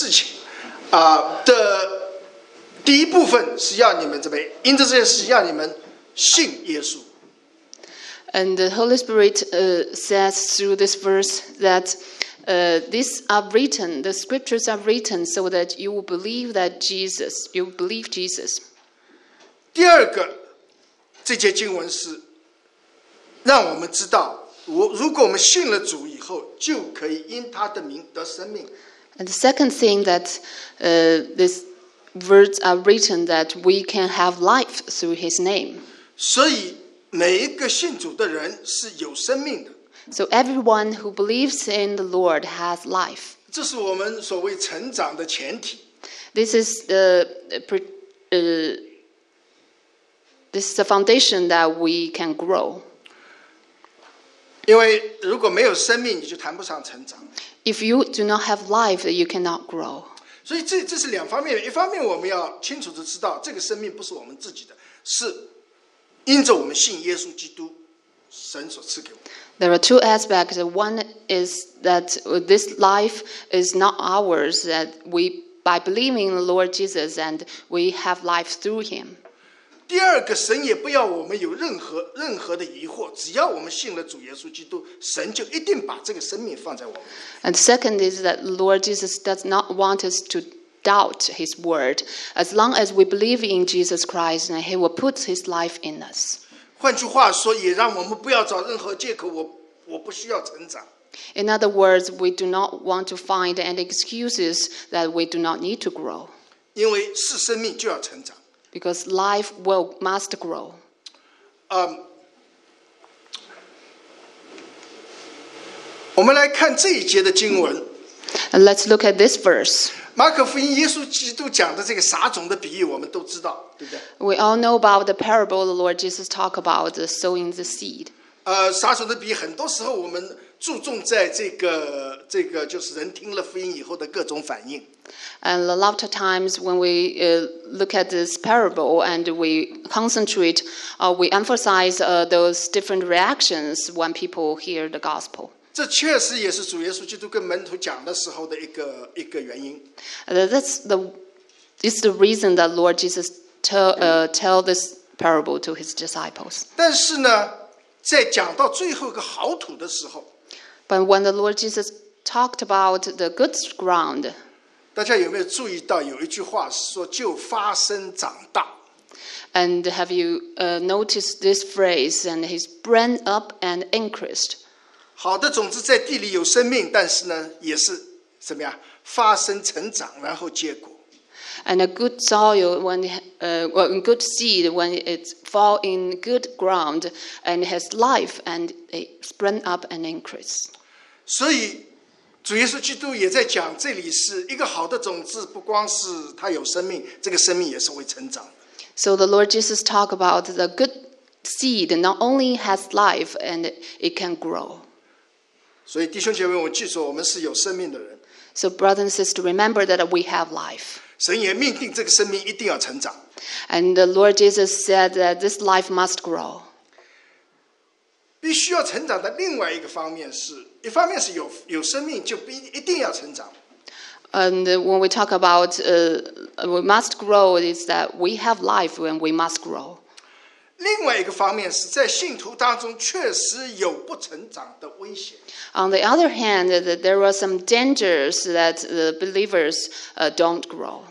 事情啊、的第一部分是要你们怎么？因着这件事情，要你们信耶稣。And the Holy Spirit uh, says through this verse that uh, these are written, the scriptures are written so that you will believe that Jesus, you will believe Jesus. 第二个，这节经文是让我们知道，我如果我们信了主以后，就可以因他的名得生命。And the second thing that uh, these words are written that we can have life through His name. 所以每一个信主的人是有生命的， So everyone who believes in the Lord has life. 这是我们所谓成长的前提。 This is the pre- uh, this is the foundation that we can grow. 因为如果没有生命，你就谈不上成长。 If you do not have life, you cannot grow. 所以这这是两方面，一方面我们要清楚的知道，这个生命不是我们自己的，是因着我们信耶稣基督，神所赐给我们。 There are two aspects. One is that this life is not ours, that we, by believing in the Lord Jesus, and we have life through Him. 第二个，神也不要我们有任何任何的疑惑，只要我们信了主耶稣基督，神就一定把这个生命放在我们。 And second is that Lord Jesus does not want us to doubt His word. As long as we believe in Jesus Christ, and He will put His life in us. 换句话说，也让我们不要找任何借口，我我不需要成长。 In other words, we do not want to find any excuses that we do not need to grow, 因为是生命就要成长。 because life will must grow. 嗯，我们来看这一节的经文， And let's look at this verse. 马可福音耶稣基督讲的这个撒种的比喻，我们都知道，对不对？ We all know about the parable the Lord Jesus talked about the sowing the seed. 呃，撒种的比喻，很多时候我们 注重在这个这个就是人听了福音以后的各种反应。And a lot of times when we uh, look at this parable and we concentrate, uh, we emphasize uh, those different reactions when people hear the gospel. 这确实也是主耶稣基督跟门徒讲的时候的一个一个原因。Uh, that's the, it's the reason that Lord Jesus tell, uh, tell this parable to his disciples. 但是呢，在讲到最后一个好土的时候，But when the Lord Jesus talked about the good ground, 大家有没有注意到有一句话是说“就发生长大 and have you uh, noticed this phrase? And he sprang up and increased. ”？好的种子在地里有生命，但是呢，也是怎么样发生成长，然后结果。 And a good soil, when uh, well, good seed, when it fall in good ground and has life, and it spring up and increase. 所以，主耶稣基督也在讲，这里是一个好的种子，不光是它有生命，这个生命也是会成长的。 So the Lord Jesus talk about the good seed not only has life and it can grow. 所以，弟兄姐妹，我记住，我们是有生命的人， So brothers and sisters, remember that we have life. 神也命定这个生命一定要成长。 And the Lord Jesus said that this life must grow. 必须要成长的另外一个方面是， 一方面是有有生命就必一定要成长， And when we talk about uh, we must grow, is that we have life when we must grow. 另外一个方面是在信徒当中确实有不成长的危险。 On the other hand, that there are some dangers that the believers uh, don't grow,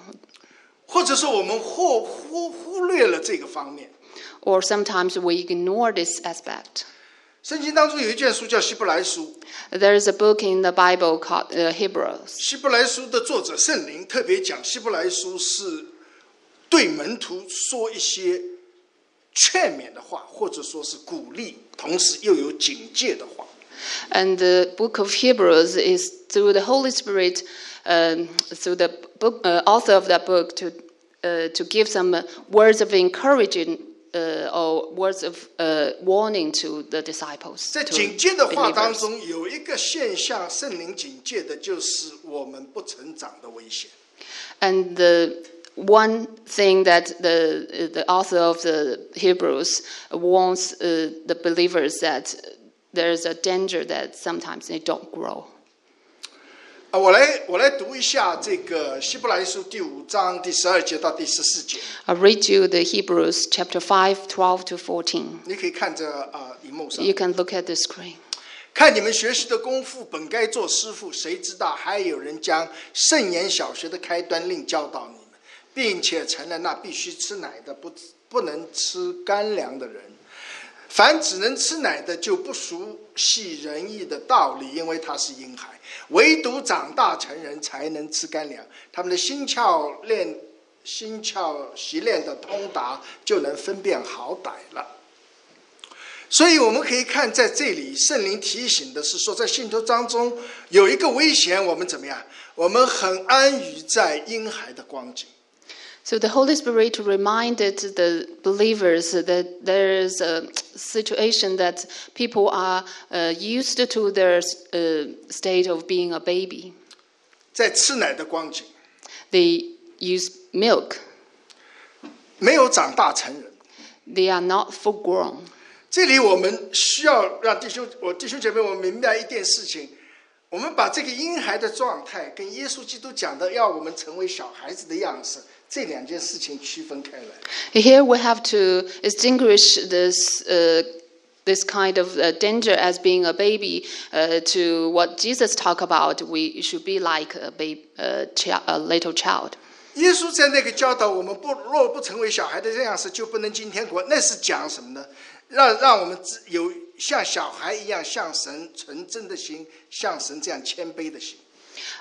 或者说我们忽忽忽略了这个方面。 or sometimes we ignore this aspect. 圣经当中有一卷书叫《希伯来书》， There is a book in the Bible called uh, Hebrews. 希伯来书的作者圣灵特别讲，希伯来书是对门徒说一些劝勉的话，或者说是鼓励，同时又有警戒的话。 And the book of Hebrews is through the Holy Spirit, um, through the book, uh, author of that book, to, uh, to give some uh, words of encouraging uh, or words of uh, warning to the disciples. 在 to 警戒的话当 believers. 中，有一个现象，圣灵警戒的就是我们不成长的危险。 And the one thing that the, the author of the Hebrews warns uh, the believers that there's a danger that sometimes they don't grow. 啊，我来我来读一下这个希伯来书第五章第十二节到第十四节，I'll read you the Hebrews chapter five, twelve to fourteen. 你可以看着啊荧幕上 You。can look at the screen. 看你们学习的功夫，本该做师傅，谁知道还有人将圣言小学的开端令教导你们，并且成了那必须吃奶的，不不能吃干粮的人。凡只能吃奶的，就不熟悉仁义的道理，因为他是婴孩；唯独长大成人，才能吃干粮。他们的心窍练心窍习练的通达，就能分辨好歹了。所以我们可以看，在这里圣灵提醒的是说，在信徒当中有一个危险，我们怎么样？我们很安于在婴孩的光景。So the Holy Spirit reminded the believers that there is a situation that people are uh, used to their uh, state of being a baby. 在吃奶的光景， They use milk. 没有长大成人。 They are not full grown. 这里我们需要让弟兄我弟兄姐妹我们明白一件事情：我们把这个婴孩的状态跟耶稣基督讲的要我们成为小孩子的样式， 这两件事情区分开来。Here we have to distinguish this. Uh, this kind of uh, danger as being a baby uh, to what Jesus talked about, we should be like a, baby, a, chi- a little child. 耶稣在那个教导我们不若不成为小孩的这样式，就不能进天国。那是讲什么呢？让让我们自有像小孩一样，向神纯真的心，像神这样谦卑的心。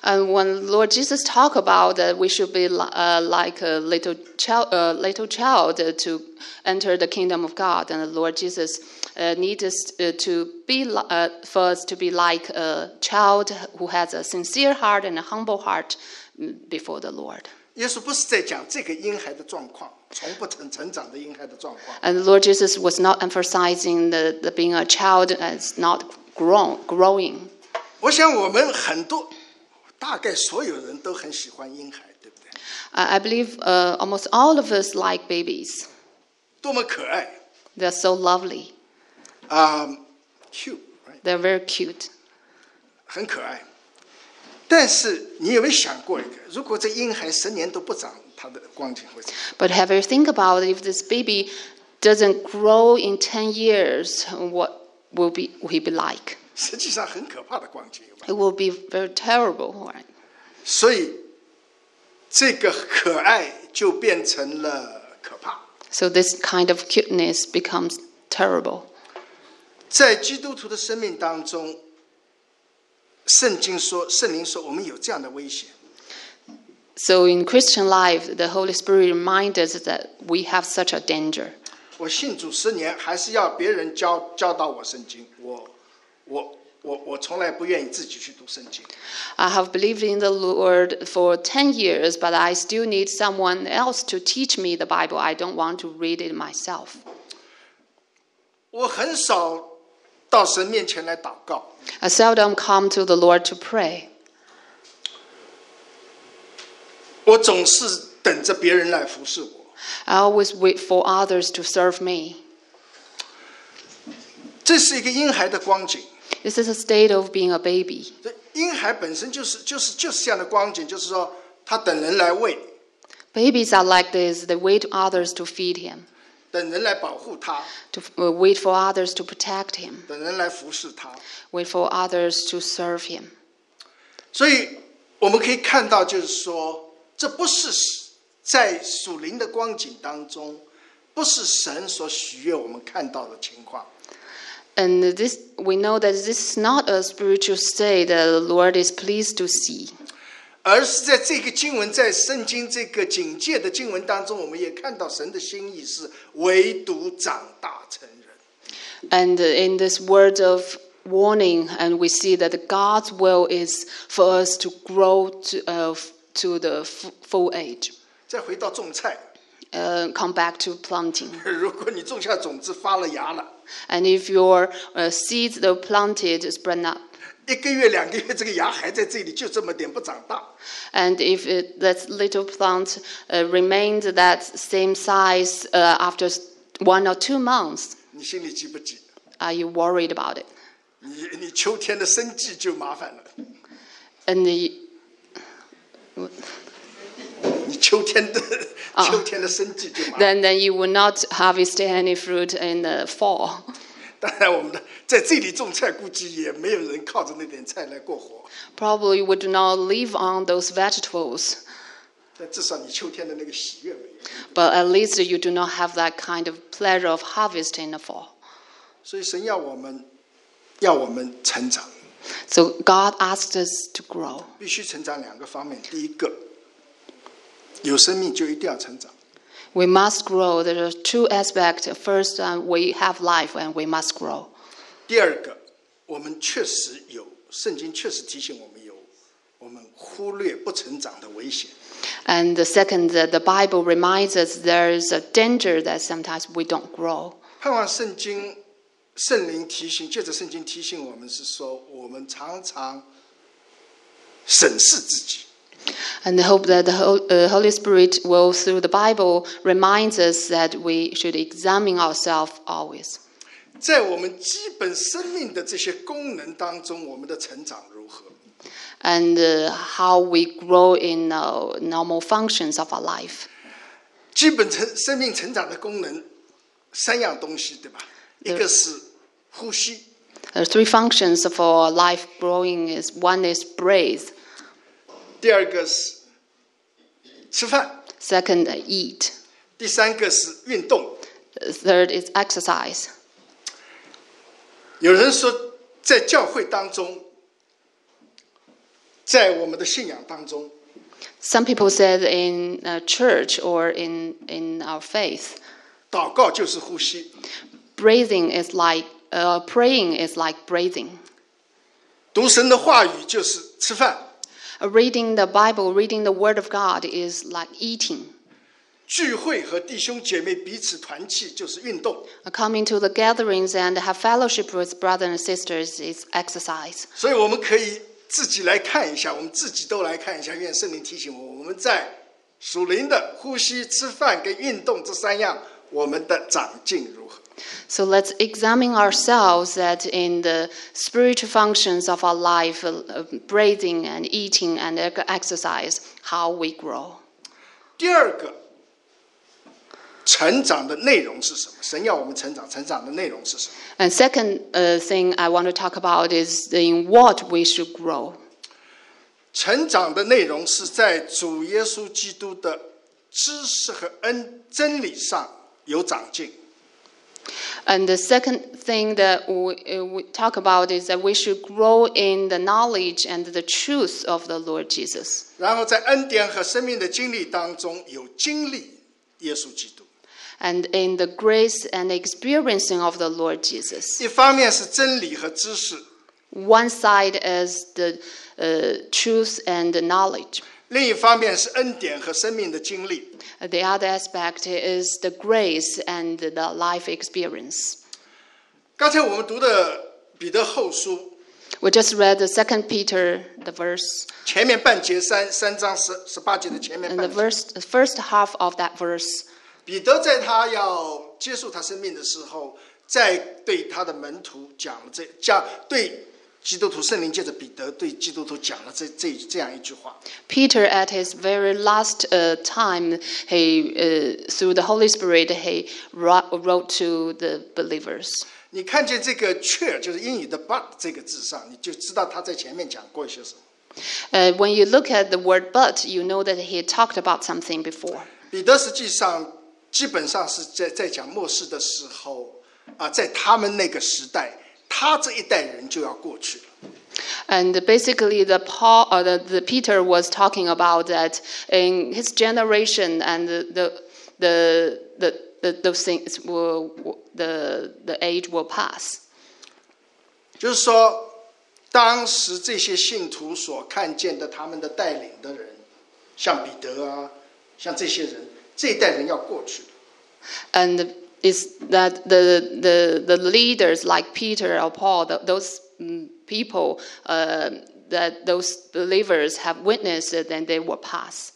And when Lord Jesus talked about that we should be li- uh, like a little child, uh, little child uh, to enter the kingdom of God, and the Lord Jesus uh, needs us uh, to be li- uh, for us to be like a child who has a sincere heart and a humble heart mm, before the Lord. 耶稣不是在讲这个婴孩的状况，从不成成长的婴孩的状况。 And Lord Jesus was not emphasizing the, the being a child as not grown, growing. 我想我们很多， 大概所有人都很喜欢婴孩，对不对？ I I believe uh, almost all of us like babies. 多么可爱 They're so lovely. 啊、c u t e right？ They're very cute. 很可爱。但是你有没有想过一个，如果这婴孩十年都不长，他的光景会怎么样？ But have you think about if this baby doesn't grow in 10 years, what will, be, will he be like? 实际上很可怕的光景。It will be very terrible, right? 所以这个可爱就变成了可怕。So this kind of cuteness becomes terrible. 在基督徒的生命当中，圣经说，圣灵说，我们有这样的危险。So in Christian life, the Holy Spirit reminds us that we have such a danger. 我信主十年，还是要别人教教导我圣经。我，我，我，我从来不愿意自己去读圣经。 I have believed in the Lord for 10 years, but I still need someone else to teach me the Bible. I don't want to read it myself. 我很少到神面前来祷告， I seldom come to the Lord to pray. 我总是等着别人来服侍我。 I always wait for others to serve me. 这是一个婴孩的光景。 This is a state of being a baby. 这婴孩本身就是就是就是这样的光景，就是说他等人来喂，Babies are like this. They wait others to feed him, 等人来保护他，to uh, wait for others to protect him, 等人来服侍他。wait for others to serve him. 所以我们可以看到，就是说，这不是在属灵的光景当中，不是神所许悦我们看到的情况。And this, we know that this is not a spiritual state that the Lord is pleased to see. 而是在这个经文，在圣经这个警戒的经文当中，我们也看到神的心意是唯独长大成人。 And in this word of warning, and we see that God's will is for us to grow to, uh, to the f- full age. 再回到种菜， Uh, come back to planting. 如果你种下种子发了芽了， And if your uh, seeds that are planted spread up, 一个月、两个月，这个芽还在这里，就这么点不长大， and if it, that little plant uh, remained that same size uh, after s- one or two months, 你心里急不急？ are you worried about it? 你你秋天的生计就麻烦了。 And the, 你秋天的啊秋天的生计就麻烦。 then then you will not harvest any fruit in the fall. 当然，我们的在这里种菜，估计也没有人靠着那点菜来过活。 Probably we do not live on those vegetables, 但至少你秋天的那个喜悦没有。 but at least you do not have that kind of pleasure of harvest in the fall. 所以神要我们，要我们成长， So God asked us to grow. 必须成长两个方面。第一个， 有生命就一定要成长。We must grow. There are two aspects. First, uh, we have life and we must grow. 第二个，我们确实有圣经确实提醒我们有我们忽略不成长的危险。And the second, uh, the Bible reminds us there is a danger that sometimes we don't grow. 盼望圣经圣灵提醒，借着圣经提醒我们是说，我们常常审视自己。And I hope that the Hol- uh, Holy Spirit will, through the Bible, reminds us that we should examine ourselves always. 在我们基本生命的这些功能当中，我们的成长如何？ and uh, how we grow in uh, normal functions of our life. 基本成生命成长的功能三样东西，对吧？一个是呼吸， There are three functions for life growing. Is one is breathe, 第二个是吃饭，second uh, eat, 第三个是运动。uh, third is exercise. 有人说，在教会当中，在我们的信仰当中，Some people said in uh, church or in in our faith, 祷告就是呼吸，breathing is like uh, praying is like breathing. 读神的话语就是吃饭，Uh, reading the Bible, reading the Word of God is like eating. 聚会和弟兄姐妹彼此团契就是运动。 Uh, Coming to the gatherings and have fellowship with brothers and sisters is exercise. 所以我们可以自己来看一下，我们自己都来看一下。愿圣灵提醒我，我们在属灵的呼吸、吃饭跟运动这三样，我们的长进如何？ So let's examine ourselves that in the spiritual functions of our life, uh, uh, breathing and eating and ec- exercise, how we grow. 第二个，成长的内容是什么？神要我们成长，成长的内容是什么？ And second uh, thing I want to talk about is in what we should grow. 成长的内容是在主耶稣基督的知识和恩真理上有长进。 And the second thing that we, uh, we talk about is that we should grow in the knowledge and the truth of the Lord Jesus. 然后在恩典和生命的经历当中有经历耶稣基督。 And in the grace and experiencing of the Lord Jesus. 一方面是真理和知识， One side is the uh, truth and the knowledge. 另一方面是恩典和生命的经历。The other aspect is the grace and the life experience. 刚才我们读的彼得后书 We just read the second Peter, the verse, 前面半节三三章十十八节的前面 and the 半节，verse, the first half of that verse. 彼得在他要结束他生命的时候，在对他的门徒讲了这讲对基督徒圣灵借着彼得对基督徒讲了这这这样一句话。 Peter, at his very last uh, time, he uh, through the Holy Spirit, he wrote, wrote to the believers. 你看见这个“却”就是英语的 “but” 这个字上，你就知道他在前面讲过一些什么。 Uh, when you look at the word "but," you know that he talked about something before. 彼得实际上基本上是在在讲末世的时候啊，在他们那个时代， 他这一代人就要过去了。 And basically, the Paul, uh, the, the Peter was talking about that in his generation, and the the the, the, the those things will the the age will pass. 就是说，当时这些信徒所看见的他们的带领的人，像彼得啊，像这些人，这一代人要过去了。 And is that the the the leaders like Peter or Paul, th those mm, people uh, that those believers have witnessed, then they will pass,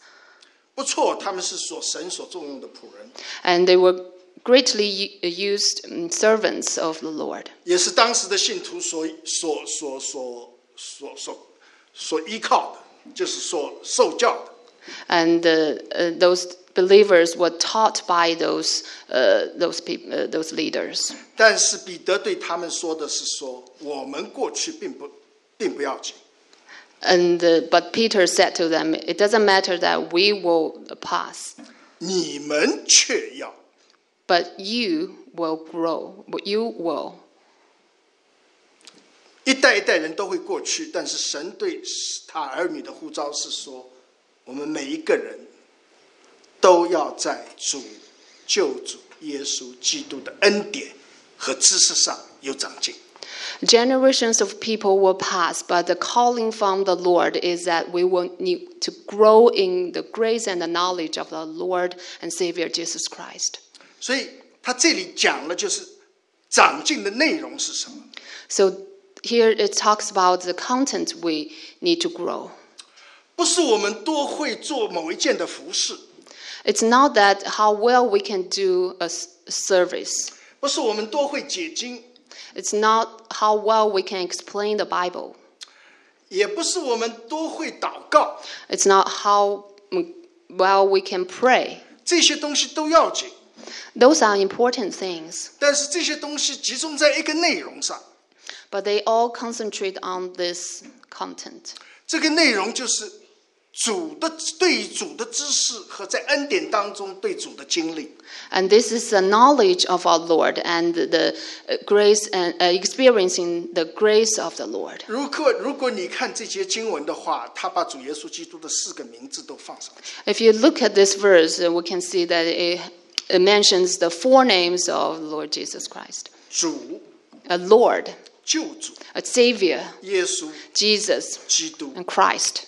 不错，他们是所神所重用的仆人， and they were greatly u- used mm, servants of the Lord. 也是当时的信徒所所所所所所所依靠的，就是所受教的。 and uh, uh, those believers were taught by those uh, those people, uh, those leaders. 但是彼得对他们说的是说，我们过去并不并不要紧， And uh, but Peter said to them, "It doesn't matter that we will pass, 你们却要。 but you will grow. You will." 一代一代人都会过去，但是神对他儿女的呼召是说， 我们每一个人都要在主救主耶稣基督的恩典和知识上有长进。 Generations of people will pass, but the calling from the Lord is that we will need to grow in the grace and the knowledge of the Lord and Savior Jesus Christ. 所以他这里讲了，就是长进的内容是什么？ So here it talks about the content we need to grow. 不是我们多会做某一件的服侍。It's not that how well we can do a service. 不是我们多会解经。It's not how well we can explain the Bible. 也不是我们多会祷告。It's not how well we can pray. 这些东西都要紧。Those are important things. 但是这些东西集中在一个内容上。But they all concentrate on this content. 这个内容就是主的对于主的知识和在恩典当中对主的经历。 And this is the knowledge of our Lord and the uh, grace and uh, experiencing the grace of the Lord. 如果如果你看这节经文的话，他把主耶稣基督的四个名字都放上去。 If you look at this verse, uh, we can see that it, it mentions the four names of Lord Jesus Christ 主、 a Lord, 救主、 a Savior, 耶稣、 Jesus, 基督， and Christ.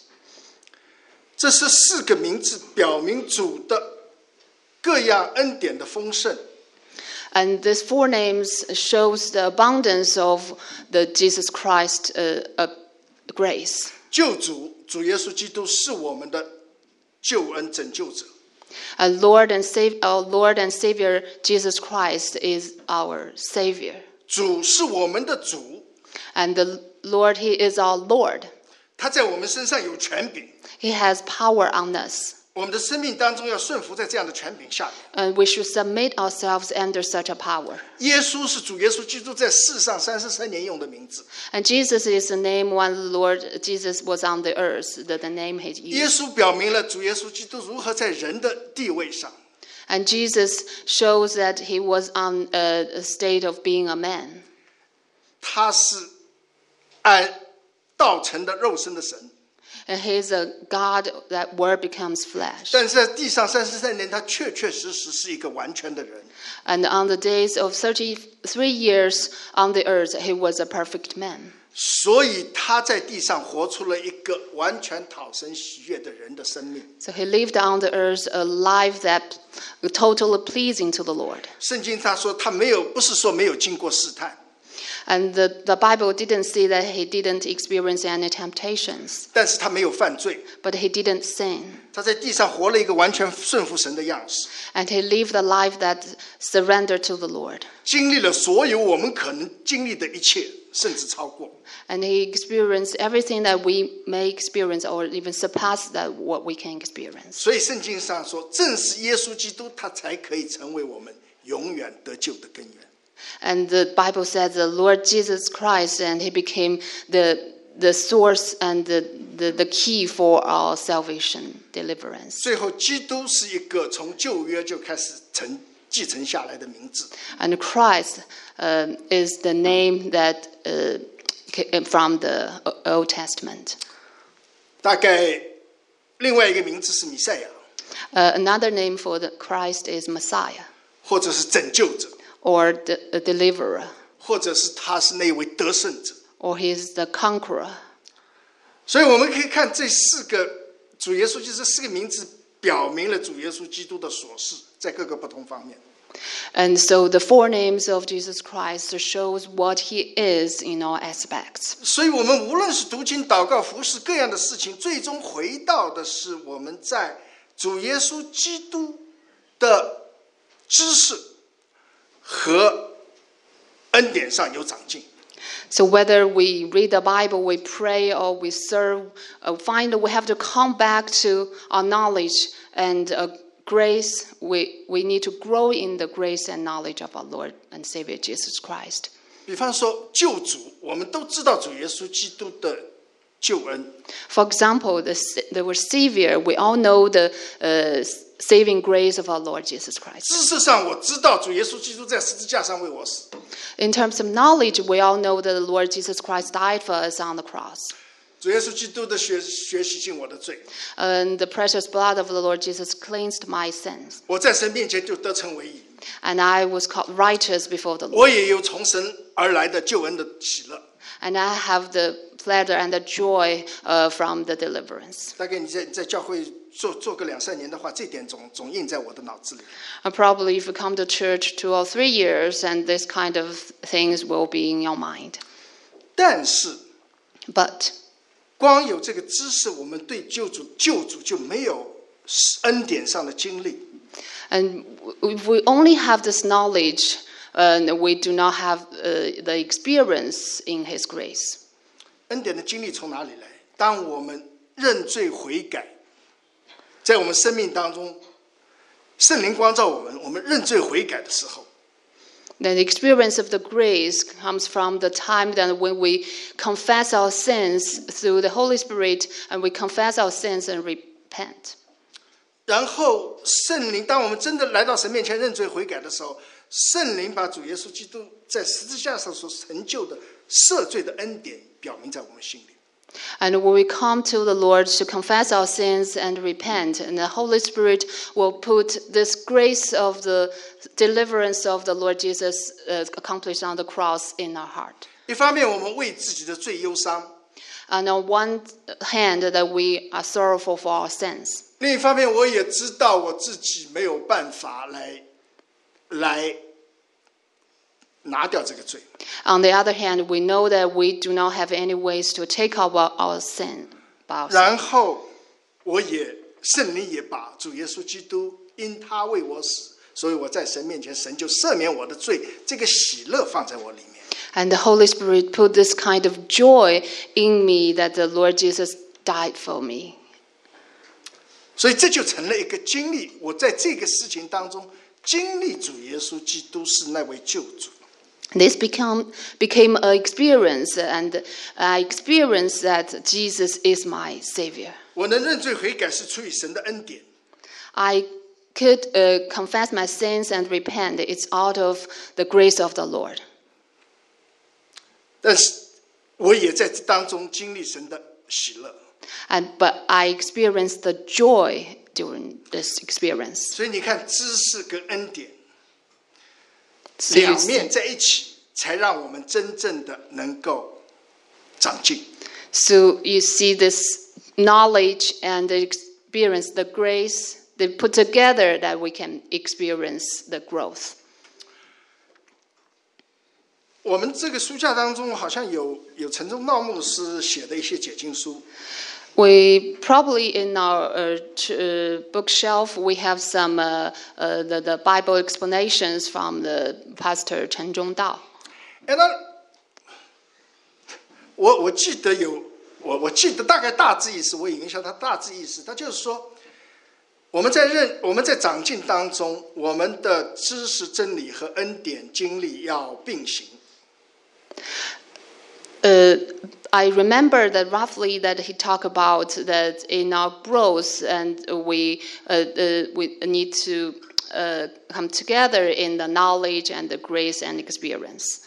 这是四个名字，表明主的各样恩典的丰盛。 And these four names shows the abundance of the Jesus Christ uh, uh, grace. 救主主耶稣基督是我们的救恩拯救者， Our Lord and Savior, our Lord and Savior Jesus Christ is our Savior, 主是我们的主， and the Lord He is our Lord. 他在我们身上有权柄， He has power on us, 我们的生命当中要顺服在这样的权柄下面。 and we should submit ourselves under such a power. 耶稣是主耶稣基督在世上三十三年用的名字， And Jesus is the name when the Lord Jesus was on the earth, the, the name He 耶 used. 稣表明了主耶稣基督如何在人的地位上， And Jesus shows that He was on a, a state of being a man. 他是按 道成的肉身的神，And he is a God that word becomes flesh. 但是在地上三十三年，他确确实实是一个完全的人。And on the days of 33 years on the earth, he was a perfect man. 所以他在地上活出了一个完全讨神喜悦的人的生命。So he lived on the earth a life that totally pleasing to the Lord. 圣经他说他没有，不是说没有经过试探，And the, the Bible didn't say that he didn't experience any temptations, 但是他没有犯罪。 but he didn't sin. 他在地上活了一个完全顺服神的样式， And he lived a life that surrendered to the Lord. 经历了所有我们可能经历的一切，甚至超过。 And he experienced everything that we may experience or even surpass that what we can experience. 所以圣经上说，正是耶稣基督，他才可以成为我们永远得救的根源。 And the Bible says the Lord Jesus Christ, and He became the, the source and the, the, the key for our salvation, deliverance. 最后，基督是一个从旧约就开始承继承下来的名字。 And Christ um, is the name that uh, ca- from the Old Testament. 大概另外一个名字是弥赛亚， Uh, another name for the Christ is Messiah 或者是拯救者， or the, a deliverer, 或者是他是那位得胜者。 or He is the conqueror. 所以我们可以看这四个主耶稣，就是四个名字，表明了主耶稣基督的所事，在各个不同方面。 And so the four names of Jesus Christ shows what He is in all aspects. 所以，我们无论是读经、祷告、服侍各样的事情，最终回到的是我们在主耶稣基督的知识 和恩典上有长进。 So whether we read the Bible, we pray, or we serve, uh, find we have to come back to our knowledge and uh, grace. We, we need to grow in the grace and knowledge of our Lord and Savior Jesus Christ. 比方说救主，我们都知道主耶稣基督的救恩， For example, the, s- the word Savior, we all know the uh, saving grace of our Lord Jesus Christ. 知识上我知道主耶稣基督在十字架上为我死， In terms of knowledge, we all know that the Lord Jesus Christ died for us on the cross. 主耶稣基督的血血洗净我的罪， And the precious blood of the Lord Jesus cleansed my sins. 我在神面前就得称为义， And I was called righteous before the Lord. 我也有从神而来的救恩的喜乐。 And I have the pleasure and the joy uh, from the deliverance. 大概你在在教会 做做个两三年的话，这点总总印在我的脑子里。And probably if you come to church two or three years, and this kind of things will be in your mind. 但是 But 光有这个知识，我们对救主救主就没有恩典上的经历。And if we only have this knowledge, and we do not have uh, the experience in His grace. 恩典的经历从哪里来？当我们认罪悔改，在我们生命当中，圣灵光照我们，我们认罪悔改的时候，then experience of the grace comes from the time that when we confess our sins through the Holy Spirit, and we confess our sins and repent. 然后圣灵，当我们真的来到神面前认罪悔改的时候，圣灵把主耶稣基督在十字架上所成就的赦罪的恩典表明在我们心里。And when we come to the Lord to confess our sins and repent, and the Holy Spirit will put this grace of the deliverance of the Lord Jesus uh, accomplished on the cross in our heart. 一方面，我们为自己的罪忧伤； And on one hand, that we are sorrowful for our sins. 另一方面，我也知道我自己没有办法来来 拿掉这个罪。 On the other hand, we know that we do not have any ways to take out our, our sin. by ourselves. 然后，我也圣灵也把主耶稣基督因他为我死，所以我在神面前，神就赦免我的罪，这个喜乐放在我里面。 And the Holy Spirit put this kind of joy in me that the Lord Jesus died for me. 所以这就成了一个经历。我在这个事情当中经历主耶稣基督是那位救主。 This become, became an experience, and I experienced that Jesus is my Savior. 我能认罪悔改是出于神的恩典， I could uh, confess my sins and repent. It's out of the grace of the Lord. 但是我也在这当中经历神的喜乐。 And, but I experienced the joy during this experience. 所以你看，知识跟恩典 So you, 两面在一起，才让我们真正的能够长进。so you see this knowledge and the experience, the grace, they put together that we can experience the growth. 我们这个书架当中好像有有陈忠道牧师写的一些解经书，We probably in our uh, uh, bookshelf we have some uh, uh, the, the Bible explanations from the pastor Chen Zhongdao. 哎，那我我记得有我我记得大概大致意思，我引用一下他大致意思，他就是说，我们在认我们在长进当中，我们的知识、真理和恩典经历要并行。Uh, I remember that roughly that he talked about that in our growth and we uh, uh, we need to uh, come together in the knowledge and the grace and experience.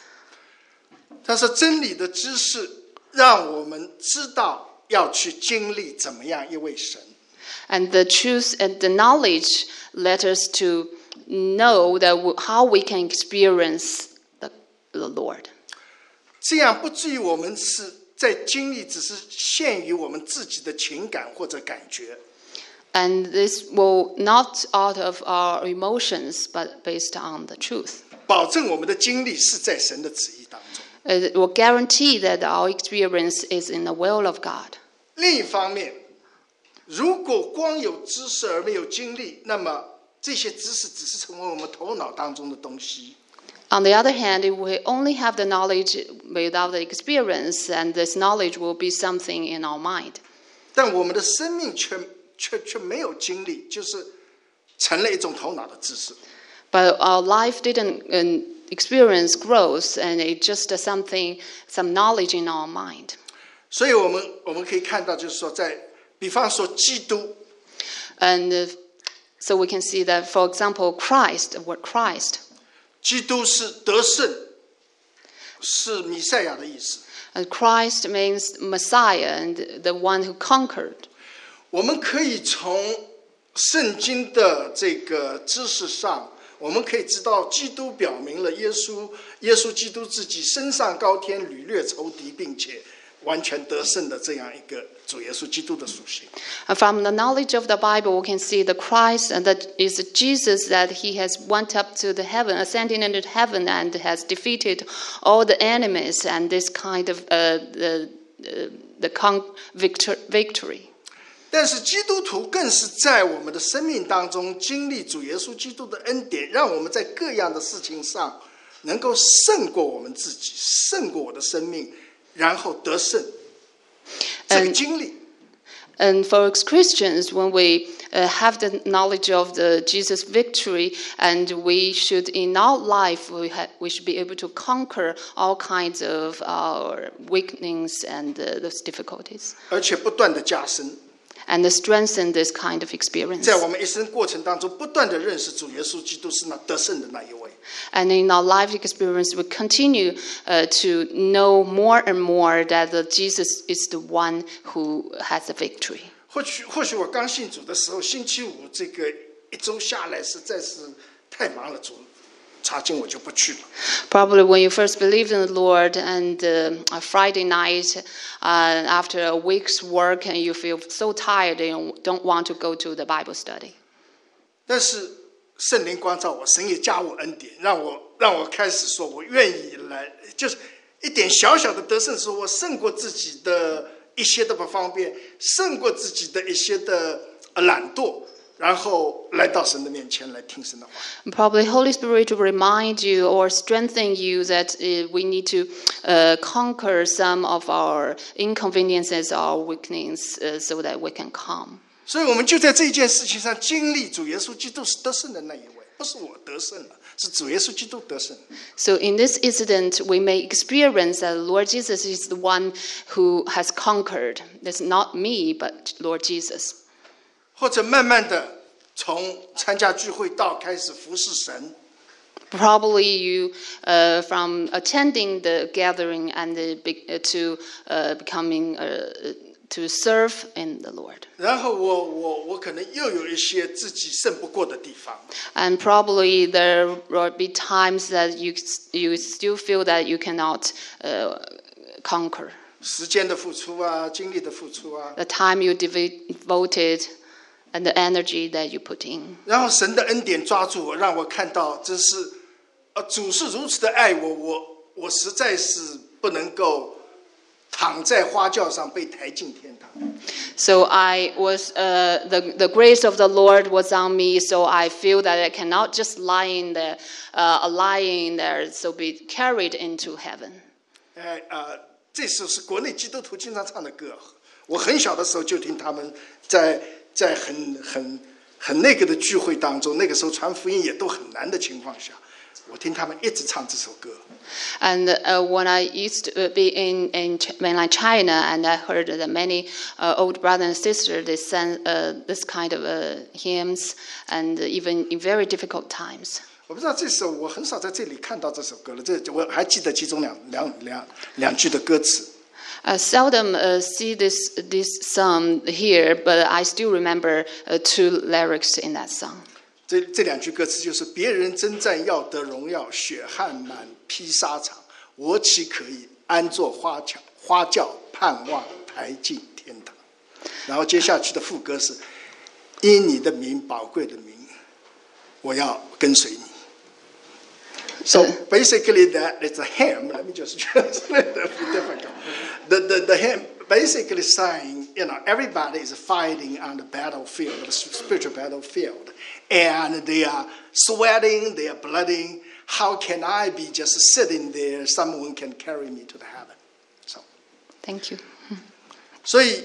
他说，真理的知识让我们知道要去经历怎么样一位神。 And the truth and the knowledge let us to know that w- how we can experience the, the Lord. 这样不至于我们是 在经历只是限于我们自己的情感或者感觉， And this will not out of our emotions, but based on the truth. 保证我们的经历是在神的旨意当中。 It will guarantee that our experience is in the will of God. 另一方面，如果光有知识而没有经历，那么这些知识只是成为我们头脑当中的东西。 On the other hand, if we only have the knowledge without the experience, and this knowledge will be something in our mind. 但我们的生命却却却没有经历，就是成了一种头脑的知识。 But our life didn't um, experience growth, and it's just something, some knowledge in our mind. 所以我们我们可以看到，就是说在，比方说基督， And uh, so we can see that, for example, Christ, the word Christ, 基督是得胜，是弥赛亚的意思。and Christ means Messiah and the one who conquered. 我们可以从圣经的这个知识上，我们可以知道，基督表明了耶稣，耶稣基督自己升上高天，屡掠仇敌，并且完全得胜的这样一个主耶稣基督的属性。From the knowledge of the Bible, we can see the Christ and that is Jesus that he has went up to the heaven, ascending into heaven, and has defeated all the enemies and this kind of uh, the uh, the con- victor- victory. 但是基督徒更是在我们的生命当中经历主耶稣基督的恩典，让我们在各样的事情上能够胜过我们自己，胜过我的生命，然后得胜。这个嗯经历 And for us Christians, when we uh, have the knowledge of the Jesus victory, and we should in our life we, ha- we should be able to conquer all kinds of our weaknesses and uh, those difficulties, 而且不断的加深， and strengthen this kind of experience. 在我们一生过程当中，不断的认识主耶稣基督是那得胜的那一位。 And in our life experience, we continue uh, to know more and more that the Jesus is the one who has the victory. 或许或许我刚信主的时候，星期五这个一周下来实在是太忙了，主查经我就不去了。 Probably when you first believed in the Lord and uh, a Friday night, uh, after a week's work, and you feel so tired and you don't want to go to the Bible study. 但是 圣灵光照我，神也加我恩典，让我让我开始说，我愿意来，就是一点小小的得胜，说我胜过自己的一些的不方便，胜过自己的一些的呃懒惰，然后来到神的面前来听神的话。 And Probably Holy Spirit will remind you or strengthen you that uh, we need to uh, conquer some of our inconveniences, our weaknesses, uh, so that we can come. 所以，我们就在这一件事情上经历主耶稣基督是得胜的那一位，不是我得胜了，是主耶稣基督得胜。 So in this incident, we may experience that Lord Jesus is the one who has conquered. It's not me, but Lord Jesus. 或者慢慢的从参加聚会到开始服侍神， Probably you, uh, from attending the gathering and the, be- uh, to uh, becoming uh, to serve in the Lord. 然后我我我可能又有一些自己胜不过的地方， And probably there will be times that you you still feel that you cannot uh, conquer. 时间的付出啊，精力的付出啊， The time you devoted and the energy that you put in. 然后神的恩典抓住我，让我看到这是，呃，主是如此的爱我，我我实在是不能够 躺在花轿上被抬进天堂。So I was uh, the the grace of the Lord was on me. So I feel that I cannot just lie in there, uh, lying there, so be carried into heaven. 哎呃，这首是国内基督徒经常唱的歌。我很小的时候就听他们在在很很很那个的聚会当中，那个时候传福音也都很难的情况下，我听他们一直唱这首歌。 And uh, when I used to be in, in Ch- mainland China, and I heard that many uh, old brothers and sisters they sang uh, this kind of uh, hymns, and even in very difficult times. 我不知道这首我很少在这里看到这首歌了，这我还记得其中两两两两句的歌词。 I seldom uh, see this this song here, but I still remember uh, two lyrics in that song. 这这两句歌词就是：别人征战要得荣耀，血汗满披沙场，我岂可以安坐花轿花轿，盼望抬进天堂？然后接下去的副歌是：因你的名宝贵的名，我要跟随你。So basically, that is a hymn. Let me just translate that be difficult. The, the, the hymn basically saying, you know, everybody is fighting on the battlefield, the spiritual battlefield, and they are sweating, they are blooding. how can I be just sitting there? Someone can carry me to the heaven. So, Thank you. 所以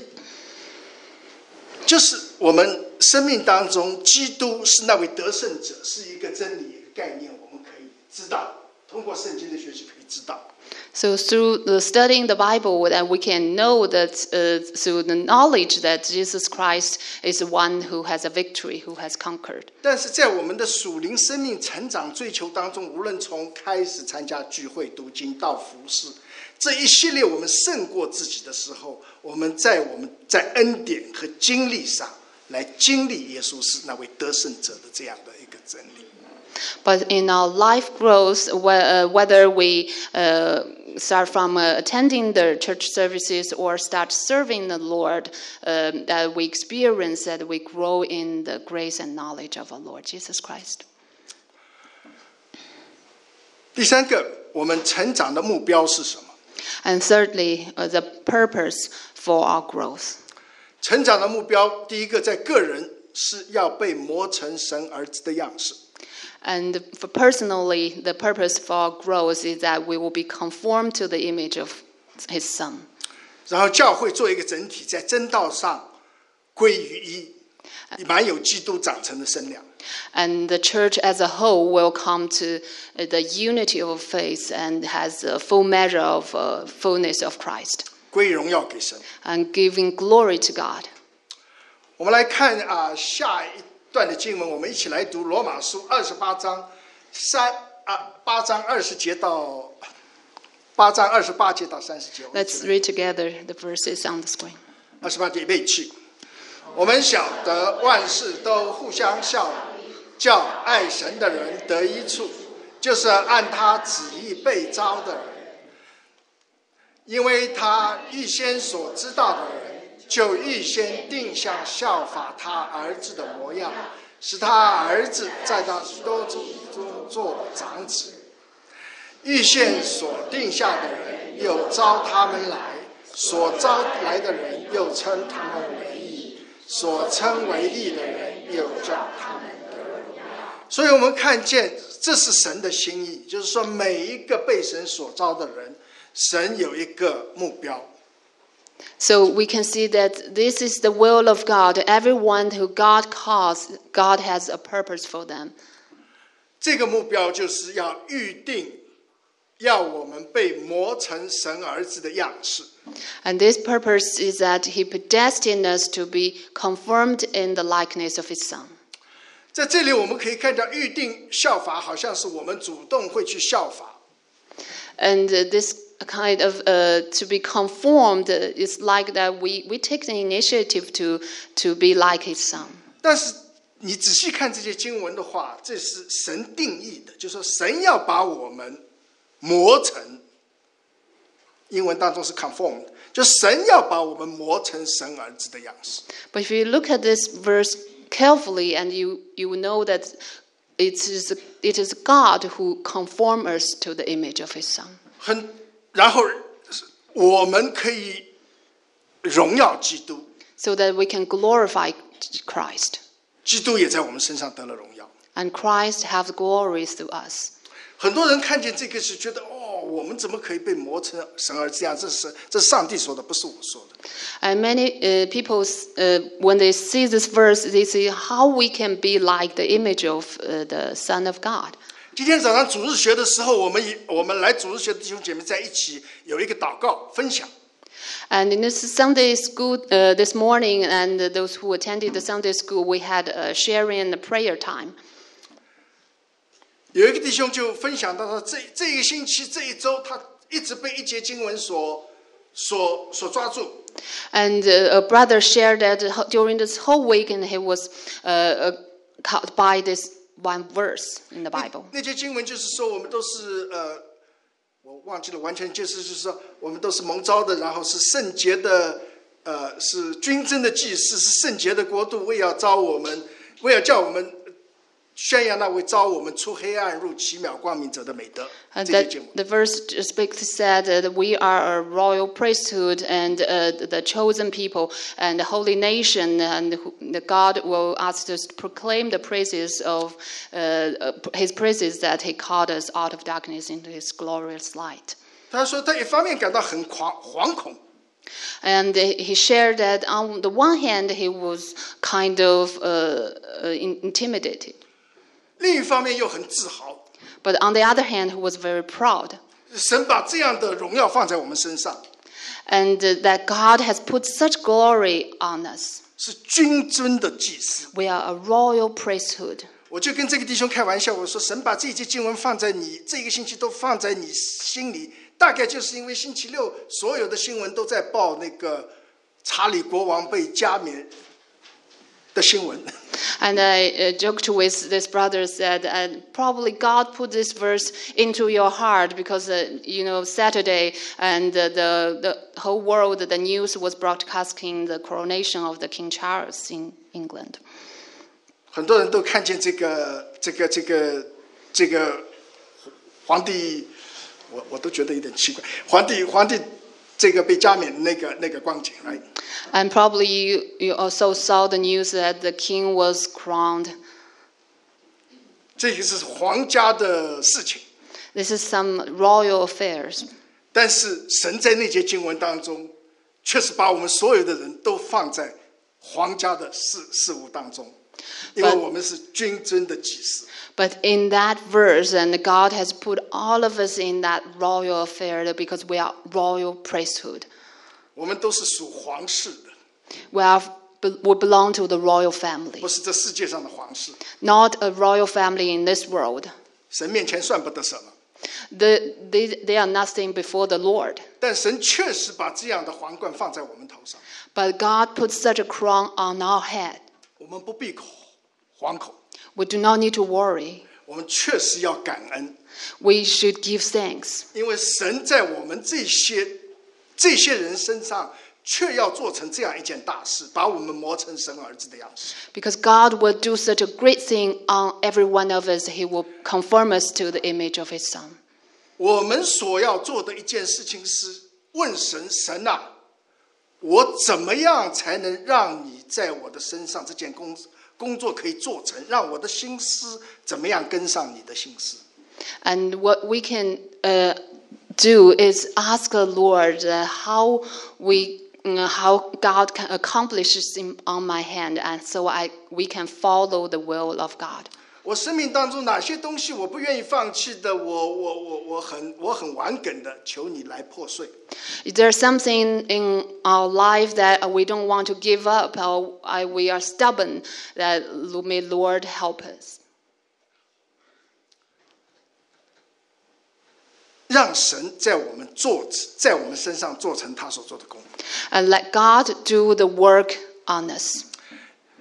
就是我们生命当中，基督是那位得胜者，是一个真理、一个概念，我们可以知道，通过圣经的学习可以知道。 So through the studying the Bible, that we can know that uh, through the knowledge that Jesus Christ is the one who has a victory, who has conquered. 但是在我们的属灵生命成长追求当中，无论从开始参加聚会、读经到服侍，这一系列我们胜过自己的时候，我们在我们在恩典和经历上来经历耶稣是那位得胜者的这样的一个真理。 But in our life growth, whe- uh, whether we uh, start from uh, attending the church services or start serving the Lord, um, that we experience that we grow in the grace and knowledge of our Lord Jesus Christ. 第三个，我们成长的目标是什么？ And thirdly, uh, the purpose for our growth. 成长的目标，第一个在个人是要被磨成神儿子的样式。 And for personally, the purpose for our growth is that we will be conformed to the image of His Son. 然后教会做一个整体，在真道上归于一，满有基督长成的身量。 And the church as a whole will come to uh, the unity of faith and has a full measure of uh, fullness of Christ 归荣耀给神。 and giving glory to God. 我们来看啊、下一 段的经文，我们一起来读罗马书二十八章三啊八章二十节到八章二十八节到三十节。Let's 来 read together the verses on the screen. 二十八节背弃。我们晓得万事都互相效力，叫爱神的人得一处，就是按他旨意被招的人。因为他预先所知道的人，就预先定向效法他儿子的模样，使他儿子在他多中中做长子。预先所定下的人，又招他们来；所招来的人，又称他们为义；所称为义的人，又叫他们得。所以，我们看见这是神的心意，就是说，每一个被神所招的人，神有一个目标。So we can see that this is the will of God. Everyone who God calls, God has a purpose for them. 这个目标就是要预定，要我们被磨成神儿子的样式。 And this purpose is that He predestined us to be conformed in the likeness of His Son. 在这里，我们可以看到预定效法，好像是我们主动会去效法。 And uh, this kind of uh, to be conformed uh, is like that we, we take the initiative to, to be like His Son. 但是你仔细看这些经文的话，这是神定义的，就是说神要把我们磨成，英文当中是 conformed，就神要把我们磨成神儿子的样式。 But if you look at this verse carefully, and you, you will know that it is, it is God who conforms us to the image of His Son. 很， 然后我们可以荣耀基督， so that we can glorify Christ. 基督也在我们身上得了荣耀。 And Christ have glory through us. 很多人看见这个是觉得哦，我们怎么可以被磨成神儿子样？这是神这是上帝说的，不是我说的。 And many uh, people, uh, when they see this verse, they say how we can be like the image of uh, the Son of God. 今天早上主日学的时候，我们以我们来主日学的弟兄姐妹在一起有一个祷告分享。And in this Sunday school uh, this morning, and those who attended the Sunday school, we had a sharing and a prayer time. 有一个弟兄就分享到说，这这一个星期这一周，他一直被一节经文所所所抓住。And uh, a brother shared that during this whole week, and he was uh, uh, caught by this one verse in the Bible. 那节经文就是说，我们都是呃，我忘记了，完全就是就是说，我们都是蒙召的，然后是圣洁的，呃，是君尊的祭司，是圣洁的国度，为要招我们，为要叫我们 宣扬那位招我们出黑暗入奇妙光明者的美德。 And 这些经 that 文， the verse speaks said that we are a royal priesthood and uh, the chosen people and the holy nation, and who- the God will ask us to proclaim the praises of uh, uh, His praises that He called us out of darkness into His glorious light. 他说他一方面感到很惶惶恐， And he shared that on the one hand he was kind of uh, uh, in- intimidated, 另一方面又很自豪。but on the other hand he was very proud. 神把这样的荣耀放在我们身上，and uh, that God has put such glory on us. 是君尊的祭司。We are a royal priesthood. 我就跟这个弟兄开玩笑，我说神把这一节经文放在你这个星期都放在你心里，大概就是因为星期六所有的新闻都在报那个查理国王被加冕的新闻。 And I uh, joked with this brother said, uh, probably God put this verse into your heart because uh, you know Saturday and uh, the the whole world the news was broadcasting the coronation of the King Charles in England. 很多人都看见这个这个这个这个皇帝，我我都觉得有点奇怪，皇帝皇帝 这个被加冕那个那个光景来。And probably you, you also saw the news that the king was crowned. 这个是皇家的事情，This is some royal affairs. 但是神在那节经文当中，确实把我们所有的人都放在皇家的事事务当中，因为 But- 我们是君尊的祭司。 But in that verse, and God has put all of us in that royal affair because we are royal priesthood. 我们都是属皇室的， We, are, we belong to the royal family, 不是这世界上的皇室。 not a royal family in this world. 神面前算不得什么， The, they, they are nothing before the Lord. 但神确实把这样的皇冠放在我们头上， But God put such a crown on our head. 我们不闭口惶恐， We do not need to worry. 我们确实要感恩， We should give thanks 因为神在我们这些这些人身上，却要做成这样一件大事，把我们磨成神儿子的样式。 because God will do such a great thing on every one of us. He will conform us to the image of His Son. 我们所要做的一件事情是问神：神啊，我怎么样才能让你 在我的身上这件工工作可以做成？让我的心思怎么样跟上你的心思？ And what we can uh, do is ask the Lord uh, how we. uh, How God can accomplish this in, on my hand, and so I we can follow the will of God. 我生命当中哪些东西我不愿意放弃的，我我我我很我很顽梗的，求你来破碎。 Is there something in our life that we don't want to give up, or I, we are stubborn? That may Lord help us. 让神在我们做，在我们身上做成他所做的工。 And let God do the work on us.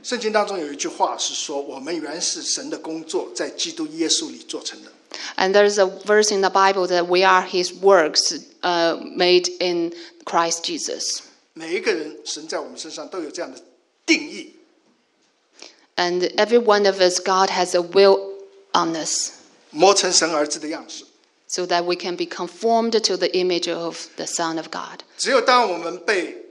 圣经当中有一句话是说：“我们原是神的工作，在基督耶稣里做成的。 And there's a verse in the Bible that we are His works uh, made in Christ Jesus. ”每一个人，神在我们身上都有这样的定义。 And every one of us, God has a will on us 磨成神儿子的样式。 so that we can be conformed to the image of the Son of God. 只有当我们被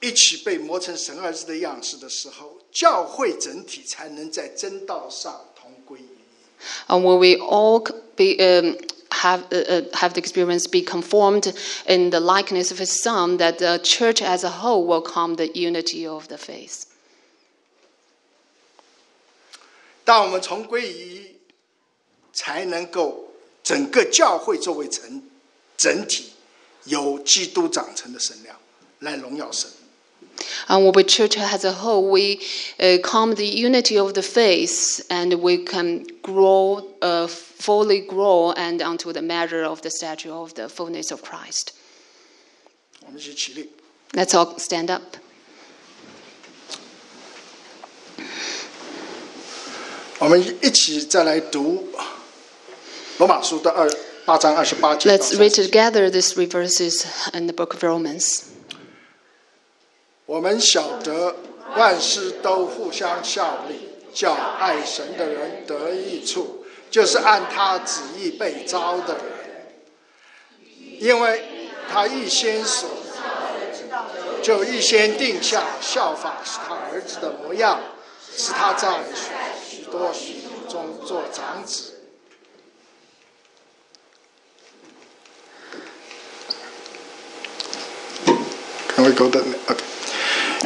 一起被磨成神儿子的样式的时候， 教会整体才能在真道上同归于一。And when we all be, um, have, uh, uh, have the experience be conformed in the likeness of His Son, that the church as a whole will come the unity of the faith. 当我们重归于一，才能够整个教会作为整整体，有基督长成的神量来荣耀神。And when we church as a whole, we uh, come the unity of the faith, and we can grow, uh, fully grow, and unto the measure of the stature of the fullness of Christ. 我们一起起立。 Let's all stand up. 我们一起再来读罗马书的二八章二十八节到 Let's 30 read 节。 together these three verses in the book of Romans. 我们晓得万事都互相效力，叫爱神的人得益处，就是按他旨意被招的人，因为他预先所就预先定下效法是他儿子的模样，是他在许多许中做长子。Can we go to okay.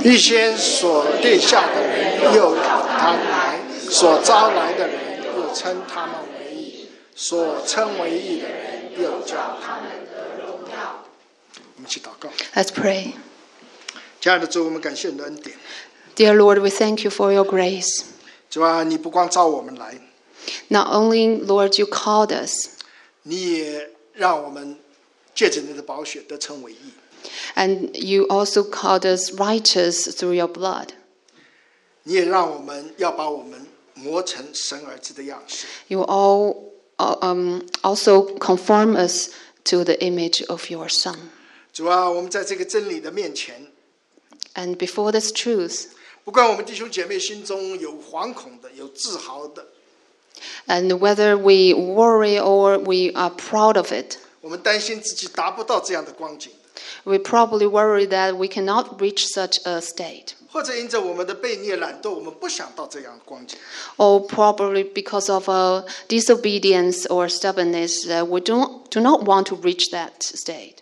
预先所定下的人，又他来；所招来的人，又称他们为义；所称为义的人，又叫他们得荣耀。我们去祷告，Let's pray. 亲爱的主，我们感谢你的恩典。Dear Lord, we thank you for your grace. 主啊，你不光招我们来，Not only, Lord, you called us, 你也让我们借着你的宝血得称为义。and you also called us righteous through your blood. 你也让我们要把我们磨成神儿子的样式。 You all uh, um, also conform us to the image of your Son. 主啊，我们在这个真理的面前， And before this truth, 不管我们弟兄姐妹心中有惶恐的、有自豪的， and whether we worry or we are proud of it, 我们担心自己达不到这样的光景的， we probably worry that we cannot reach such a state. 或者因着我们的悖逆、懒惰，我们不想到这样的光景。 or probably because of uh, disobedience or stubbornness, uh, we don't, do not want to reach that state.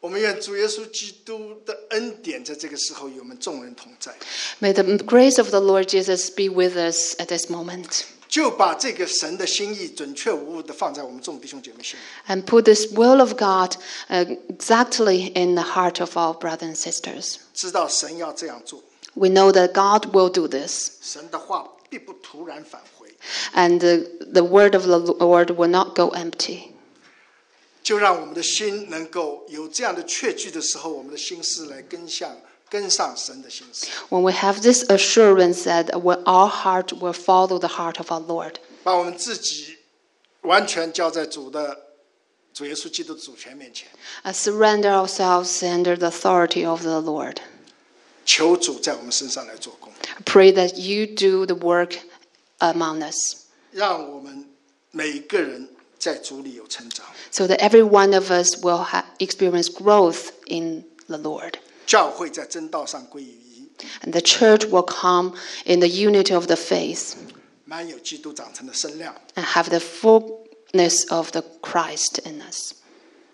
我们愿主耶稣基督的恩典在这个时候与我们众人同在， May the grace of the Lord Jesus be with us at this moment 就把这个神的心意准确无误的放在我们众弟兄姐妹心里。and put this will of God uh, exactly in the heart of our brothers and sisters. 知道神要这样做，We know that God will do this, 神的话必不突然返回，and the, the word of the Lord will not go empty. 就让我们的心能够有这样的确据的时候，我们的心思来跟向 跟上神的心思， When we have this assurance that when our heart will follow the heart of our Lord, 把我们自己完全交在主的主耶稣基督的主权面前， uh, surrender ourselves under the authority of the Lord. 求主在我们身上来做工， Pray that you do the work among us, 让我们每一个人在主里有成长， so that every one of us will ha- experience growth in the Lord. 教会在真道上归于一， And the church will come in the unity of the faith 满有基督长成的身量， and have the fullness of the Christ in us,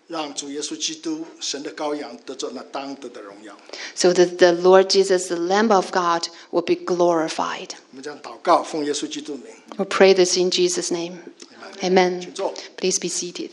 让主耶稣基督神的羔羊得着那当得的荣耀。 so that the Lord Jesus, the Lamb of God, will be glorified. 我们将祷告，奉耶稣基督名。 We pray this in Jesus' name. Amen. 请坐。 Please be seated.